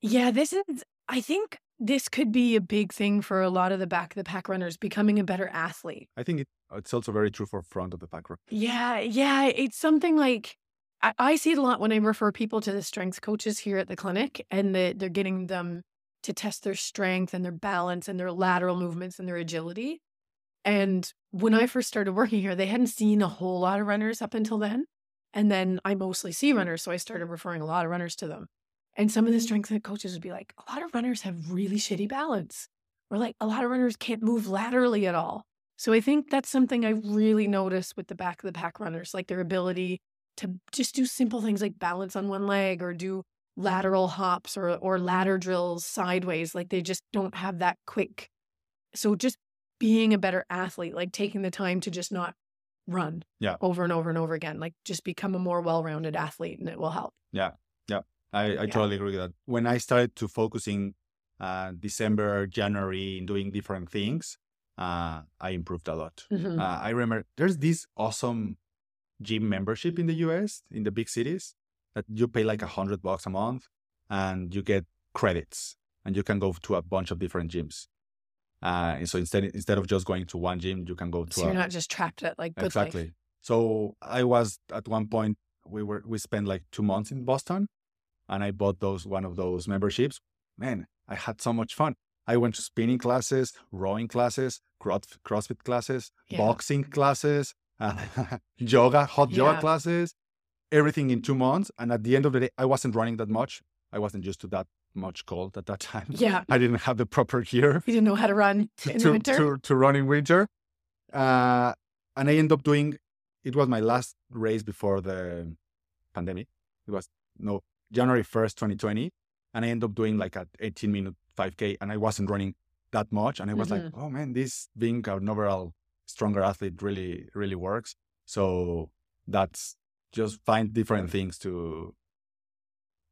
Yeah. This is, I think this could be a big thing for a lot of the back of the pack runners becoming a better athlete. I think it, it's also very true for front of the pack. Yeah, yeah. It's something like I, I see it a lot when I refer people to the strength coaches here at the clinic, and the, they're getting them to test their strength and their balance and their lateral movements and their agility. And when I first started working here, they hadn't seen a whole lot of runners up until then. And then I mostly see hmm. runners, so I started referring a lot of runners to them. And some of the mm-hmm. strength coaches would be like, a lot of runners have really shitty balance, or like a lot of runners can't move laterally at all. So I think that's something I really noticed with the back of the pack runners, like their ability to just do simple things like balance on one leg or do lateral hops or or ladder drills sideways. Like they just don't have that quick. So just being a better athlete, like taking the time to just not run Yeah. over and over and over again, like just become a more well-rounded athlete and it will help. Yeah. Yeah. I, I Yeah. totally agree with that. When I started to focusing uh, December, January in doing different things, uh, I improved a lot. Mhm. Uh, I remember there's this awesome gym membership in the US in the big cities that you pay like a hundred bucks a month and you get credits and you can go to a bunch of different gyms. Uh, and so instead instead of just going to one gym, you can go to So a, you're not just trapped at like good exactly. life. So I was at one point we were we spent like two months in Boston, and I bought those one of those memberships. Man, I had so much fun. I went to spinning classes, rowing classes, cross, CrossFit classes, Yeah. boxing classes, uh, yoga, hot yoga classes, everything in two months. And at the end of the day, I wasn't running that much. I wasn't used to that much cold at that time. Yeah. I didn't have the proper gear You didn't know how to run in to, winter. to, to run in winter. Uh, and I ended up doing, it was my last race before the pandemic. It was no January 1st, 2020. And I ended up doing like a 18 minute 5K and I wasn't running that much. And I was like, Mhm. oh man, this being an overall stronger athlete really, really works. So that's just find different things to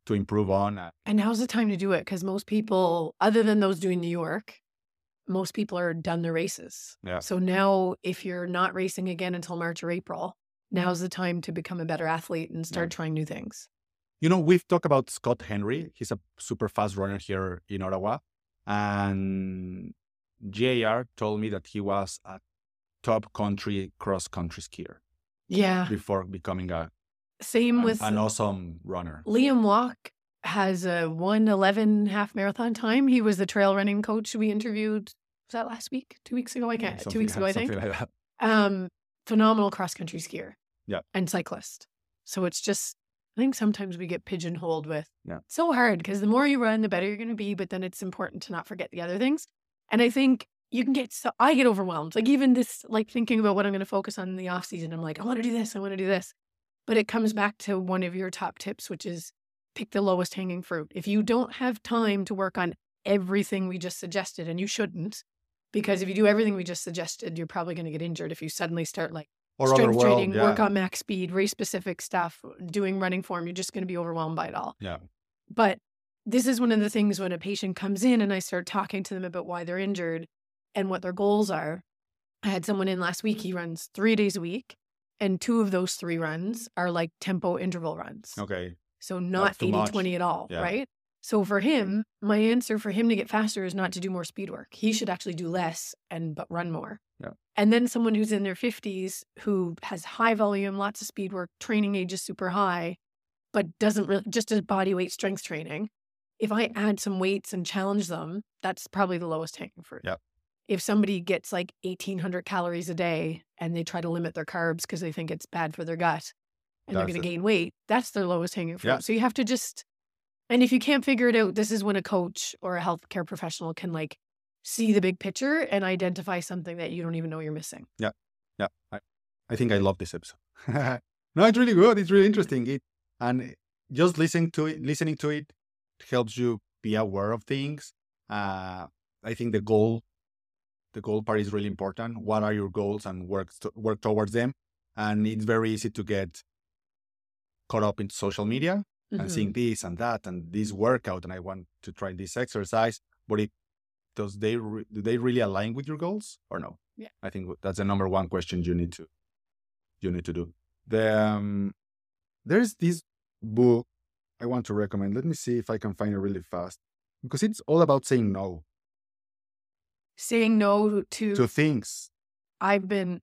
to improve on. And now's the time to do it because most people, other than those doing New York, most people are done their races. Yeah. So now, if you're not racing again until March or April, now's the time to become a better athlete and start trying new things. You know, we've talked about Scott Henry. He's a super fast runner here in Ottawa. And JR told me that he was a top country cross country skier Yeah. before becoming a, Same an, with an awesome runner. Liam Walk has a 111 half marathon time. He was the trail running coach we interviewed. Was that last week? Two weeks ago? I can't. Two weeks ago, I think. like. Um, phenomenal cross country skier. Yeah. And cyclist. So it's just, I think sometimes we get pigeonholed with Yeah. so hard because the more you run, the better you're going to be. But then it's important to not forget the other things. And I think you can get so, I get overwhelmed. Like even this, like thinking about what I'm going to focus on in the off season, I'm like, I want to do this. I want to do this. But it comes back to one of your top tips, which is pick the lowest hanging fruit. If you don't have time to work on everything we just suggested, and you shouldn't, because if you do everything we just suggested, you're probably going to get injured if you suddenly start like Or strength training, world, work on max speed, race specific stuff, doing running form. You're just going to be overwhelmed by it all. Yeah. But this is one of the things when a patient comes in and I start talking to them about why they're injured and what their goals are. I had someone in last week, he runs three days a week, and two of those three runs are like tempo interval runs. Okay. So not too 80 much. 20 at all, Yeah. right? So for him, my answer for him to get faster is not to do more speed work. He should actually do less and but run more. Yeah. And then someone who's in their 50s who has high volume, lots of speed work, training age is super high, but doesn't really just does body weight strength training. If I add some weights and challenge them, that's probably the lowest hanging fruit. Yep. If somebody gets like 1800 calories a day and they try to limit their carbs because they think it's bad for their gut and they're going to gain weight, that's their lowest hanging fruit. Yeah. So you have to just, and if you can't figure it out, this is when a coach or a healthcare professional can like see the big picture and identify something that you don't even know you're missing. Yeah. I, I think I love this episode. no, it's really good. It's really interesting. It and just listening to it, listening to it helps you be aware of things. Uh, I think the goal, the goal part is really important. What are your goals and work to, work towards them. And it's very easy to get caught up in social media and Mhm. seeing this and that and this workout and I want to try this exercise. But it does they re- do they really align with your goals or no? Yeah. I think that's the number one question you need to you need to do. The um, there's this book I want to recommend. Let me see if I can find it really fast because it's all about saying no Saying no to, to things. I've been,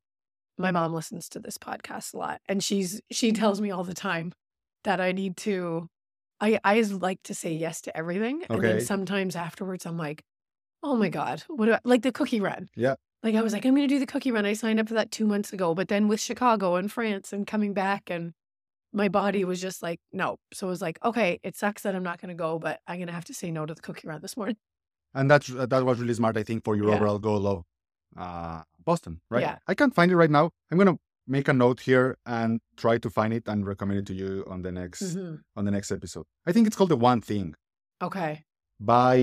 my mom listens to this podcast a lot and she's, she tells me all the time that I need to, I, I like to say yes to everything. And then sometimes afterwards I'm like, oh my God, what do I, like the cookie run. Yeah. Like I was like, I'm going to do the cookie run. I signed up for that two months ago, but then with Chicago and France and coming back and my body was just like, no. So it was like, okay, it sucks that I'm not going to go, but I'm going to have to say no to the cookie run this morning. And that's that was really smart, I think, for your Yeah. overall goal of uh, Boston, right? Yeah. I can't find it right now. I'm gonna make a note here and try to find it and recommend it to you on the next Mhm. on the next episode. I think it's called The One Thing Okay. by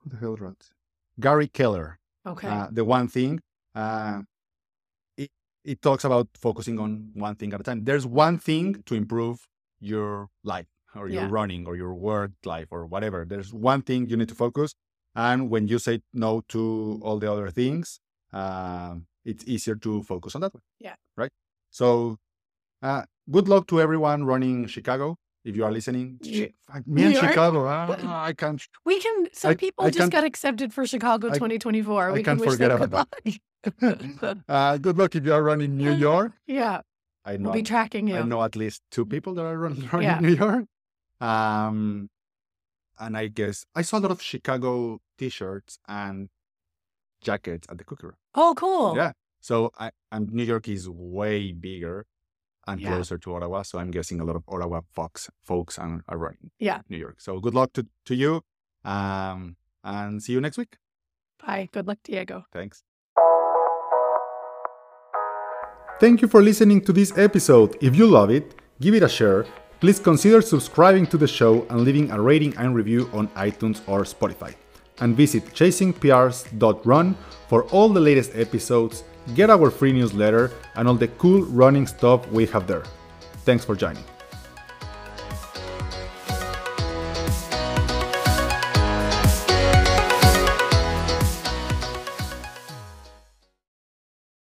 who the hell wrote? Gary Keller. Okay. Uh, the One Thing. Uh, it it talks about focusing on one thing at a time. There's one thing to improve your life or your Yeah. running or your work life or whatever. There's one thing you need to focus. And when you say no to all the other things, um, it's easier to focus on that one. Yeah. Right. So, uh, good luck to everyone running Chicago. If you are listening. Me and Chicago, ah, I can't. We can. Some I- people I just got accepted for Chicago I- 2024. I we can't can wish forget them about good luck. uh, good luck if you are running New York. yeah, I know. we'll be tracking you. I know at least two people that are run, running Yeah. New York. Um, and I guess I saw a lot of Chicago T-shirts and jackets at the cookie run. Oh, cool. Yeah. So I, and New York is way bigger and Yeah. closer to Ottawa. So I'm guessing a lot of Ottawa folks folks are, are running. Yeah. New York. So good luck to, to you. Um, and see you next week. Bye. Good luck, Diego. Thanks. Thank you for listening to this episode. If you love it, give it a share. Please consider subscribing to the show and leaving a rating and review on iTunes or Spotify. And visit chasingprs.run for all the latest episodes, get our free newsletter, and all the cool running stuff we have there. Thanks for joining.